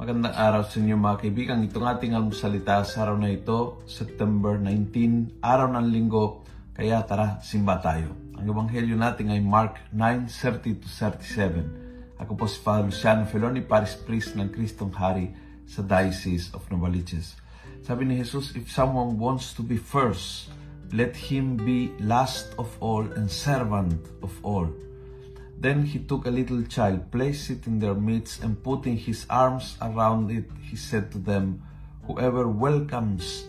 araw sa inyo mga kaibigan. Itong ating almusalita sa araw na ito, September 19, araw ng linggo. Kaya tara, simba tayo. Ang ebanghelyo natin ay Mark 9:30 to 37. Ako po si Father Luciano Feloni, Paris Priest ng Kristong Hari sa Diocese of Novaliches. Sabi ni Jesus, if someone wants to be first, let him be last of all and servant of all. Then he took a little child, placed it in their midst, and putting his arms around it, he said to them, Whoever welcomes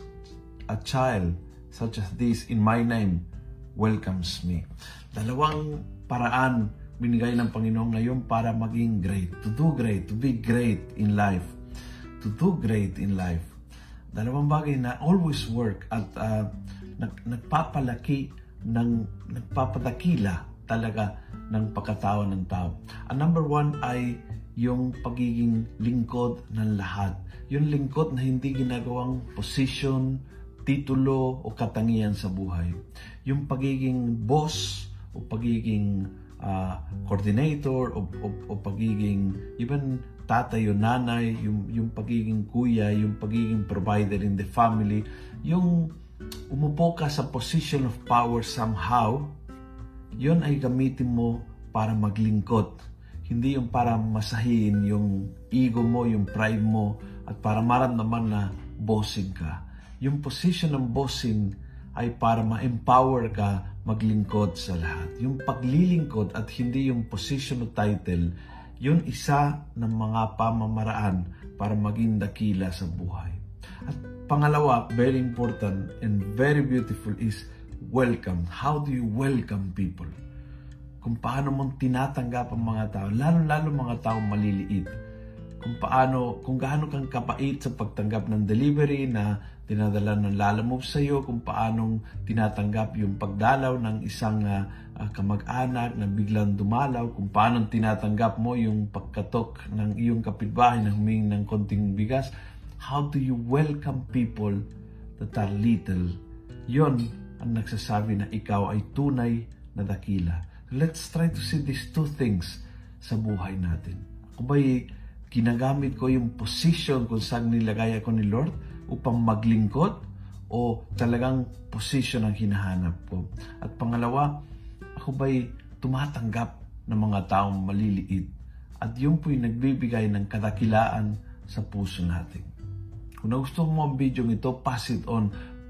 a child such as this in my name welcomes me. Dalawang paraan binigay ng Panginoon ngayon para maging great, to do great, to be great in life, to do great in life. Dalawang bagay na always work at uh, nag, nagpapalaki ng nagpapadakila talaga ng pagkatao ng tao. Ang number one ay yung pagiging lingkod ng lahat. Yung lingkod na hindi ginagawang position, titulo o katangian sa buhay. Yung pagiging boss o pagiging uh, coordinator o, o, o pagiging even tatay o nanay, yung, yung pagiging kuya, yung pagiging provider in the family, yung umupo ka sa position of power somehow, yon ay gamitin mo para maglingkod. Hindi yung para masahin yung ego mo, yung pride mo, at para maramdaman na bossing ka. Yung position ng bossing ay para ma-empower ka maglingkod sa lahat. Yung paglilingkod at hindi yung position o title, yun isa ng mga pamamaraan para maging dakila sa buhay. At pangalawa, very important and very beautiful is welcome. How do you welcome people? Kung paano mong tinatanggap ang mga tao, lalo-lalo mga tao maliliit. Kung paano, kung gaano kang kapait sa pagtanggap ng delivery na dinadala ng lalamove sa iyo, kung paano tinatanggap yung pagdalaw ng isang uh, kamag-anak na biglang dumalaw, kung paano tinatanggap mo yung pagkatok ng iyong kapitbahay na humingi ng konting bigas. How do you welcome people that are little? Yon ang nagsasabi na ikaw ay tunay na dakila. Let's try to see these two things sa buhay natin. Ako ba'y ginagamit ko yung position kung saan nilagay ako ni Lord upang maglingkod o talagang position ang hinahanap ko? At pangalawa, ako ba'y tumatanggap ng mga taong maliliit at yun po'y nagbibigay ng kadakilaan sa puso natin. Kung nagustuhan mo ang video ito, pass it on